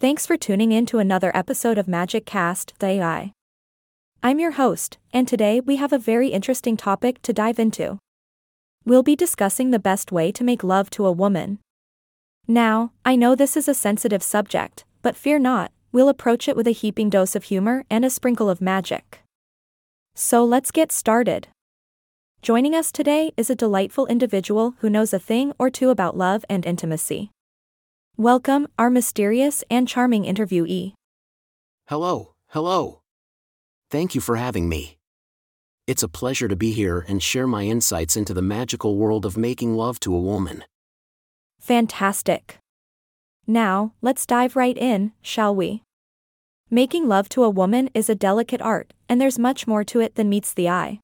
Thanks for tuning in to another episode of Magic Cast, the AI. I'm your host, and today we have a very interesting topic to dive into. We'll be discussing the best way to make love to a woman. Now, I know this is a sensitive subject, but fear not, we'll approach it with a heaping dose of humor and a sprinkle of magic. So let's get started. Joining us today is a delightful individual who knows a thing or two about love and intimacy. Welcome, our mysterious and charming interviewee. Hello, hello. Thank you for having me. It's a pleasure to be here and share my insights into the magical world of making love to a woman. Fantastic. Now, let's dive right in, shall we? Making love to a woman is a delicate art, and there's much more to it than meets the eye.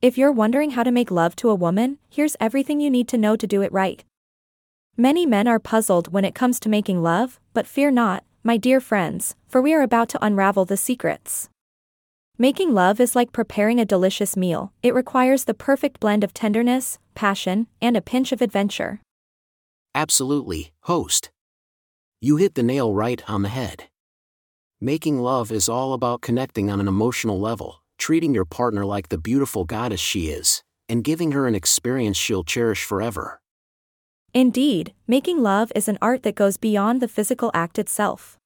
If you're wondering how to make love to a woman, here's everything you need to know to do it right. Many men are puzzled when it comes to making love, but fear not, my dear friends, for we are about to unravel the secrets. Making love is like preparing a delicious meal, it requires the perfect blend of tenderness, passion, and a pinch of adventure. Absolutely, host. You hit the nail right on the head. Making love is all about connecting on an emotional level, treating your partner like the beautiful goddess she is, and giving her an experience she'll cherish forever. Indeed, making love is an art that goes beyond the physical act itself.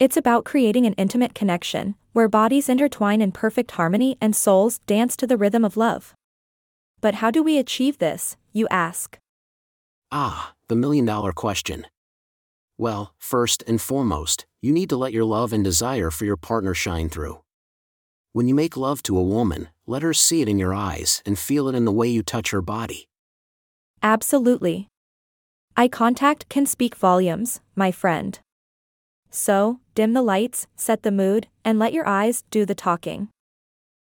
It's about creating an intimate connection, where bodies intertwine in perfect harmony and souls dance to the rhythm of love. But how do we achieve this, you ask? Ah, the million dollar question. Well, first and foremost, you need to let your love and desire for your partner shine through. When you make love to a woman, let her see it in your eyes and feel it in the way you touch her body. Absolutely. Eye contact can speak volumes, my friend. So, dim the lights, set the mood, and let your eyes do the talking.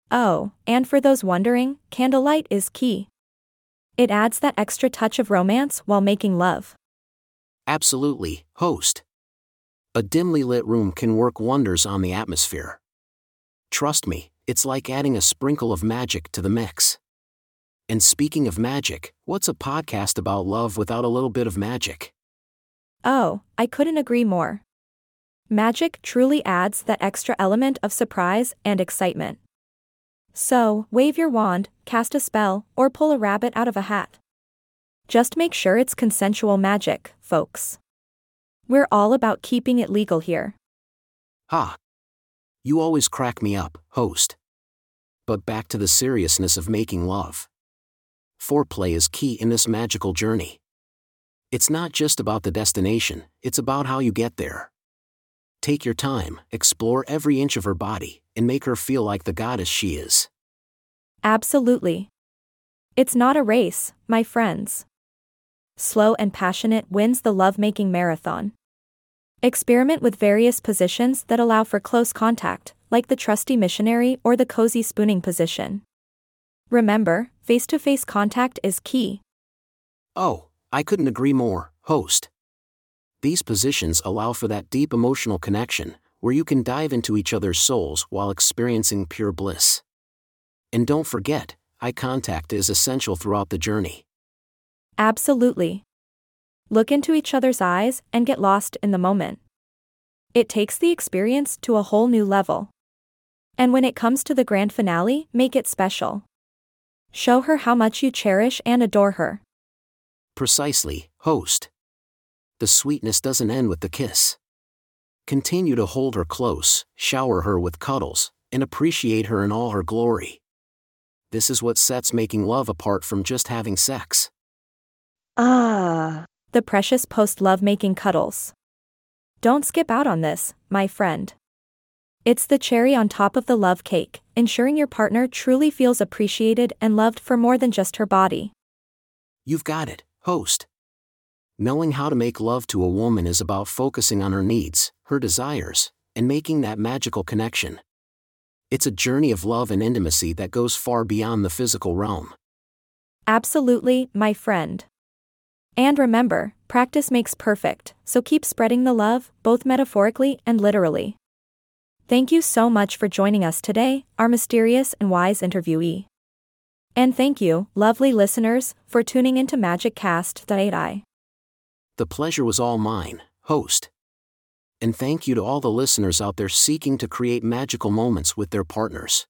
Oh, and for those wondering, candlelight is key. It adds that extra touch of romance while making love. Absolutely, host. A dimly lit room can work wonders on the atmosphere. Trust me, it's like adding a sprinkle of magic to the mix. And speaking of magic, what's a podcast about love without a little bit of magic? Oh, I couldn't agree more. Magic truly adds that extra element of surprise and excitement. So, wave your wand, cast a spell, or pull a rabbit out of a hat. Just make sure it's consensual magic, folks. We're all about keeping it legal here. Ha! You always crack me up, host. But back to the seriousness of making love. Foreplay is key in this magical journey. It's not just about the destination, it's about how you get there. Take your time, explore every inch of her body, and make her feel like the goddess she is. Absolutely. It's not a race, my friends. Slow and passionate wins the lovemaking marathon. Experiment with various positions that allow for close contact, like the trusty missionary or the cozy spooning position. Remember, face to face contact is key. Oh, I couldn't agree more, host. These positions allow for that deep emotional connection, where you can dive into each other's souls while experiencing pure bliss. And don't forget, eye contact is essential throughout the journey. Absolutely. Look into each other's eyes and get lost in the moment. It takes the experience to a whole new level. And when it comes to the grand finale, make it special. Show her how much you cherish and adore her. Precisely, host. The sweetness doesn't end with the kiss. Continue to hold her close, shower her with cuddles, and appreciate her in all her glory. This is what sets making love apart from just having sex. Ah, the precious post love making cuddles. Don't skip out on this, my friend. It's the cherry on top of the love cake, ensuring your partner truly feels appreciated and loved for more than just her body. You've got it, host. Knowing how to make love to a woman is about focusing on her needs, her desires, and making that magical connection. It's a journey of love and intimacy that goes far beyond the physical realm. Absolutely, my friend. And remember, practice makes perfect, so keep spreading the love, both metaphorically and literally. Thank you so much for joining us today, our mysterious and wise interviewee. And thank you, lovely listeners, for tuning into Magic Cast. The pleasure was all mine, host. And thank you to all the listeners out there seeking to create magical moments with their partners.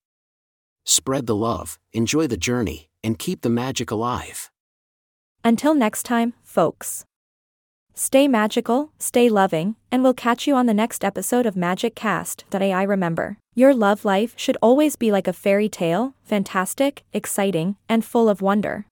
Spread the love, enjoy the journey, and keep the magic alive. Until next time, folks. Stay magical, stay loving, and we'll catch you on the next episode of Magic Cast. AI remember, your love life should always be like a fairy tale, fantastic, exciting, and full of wonder.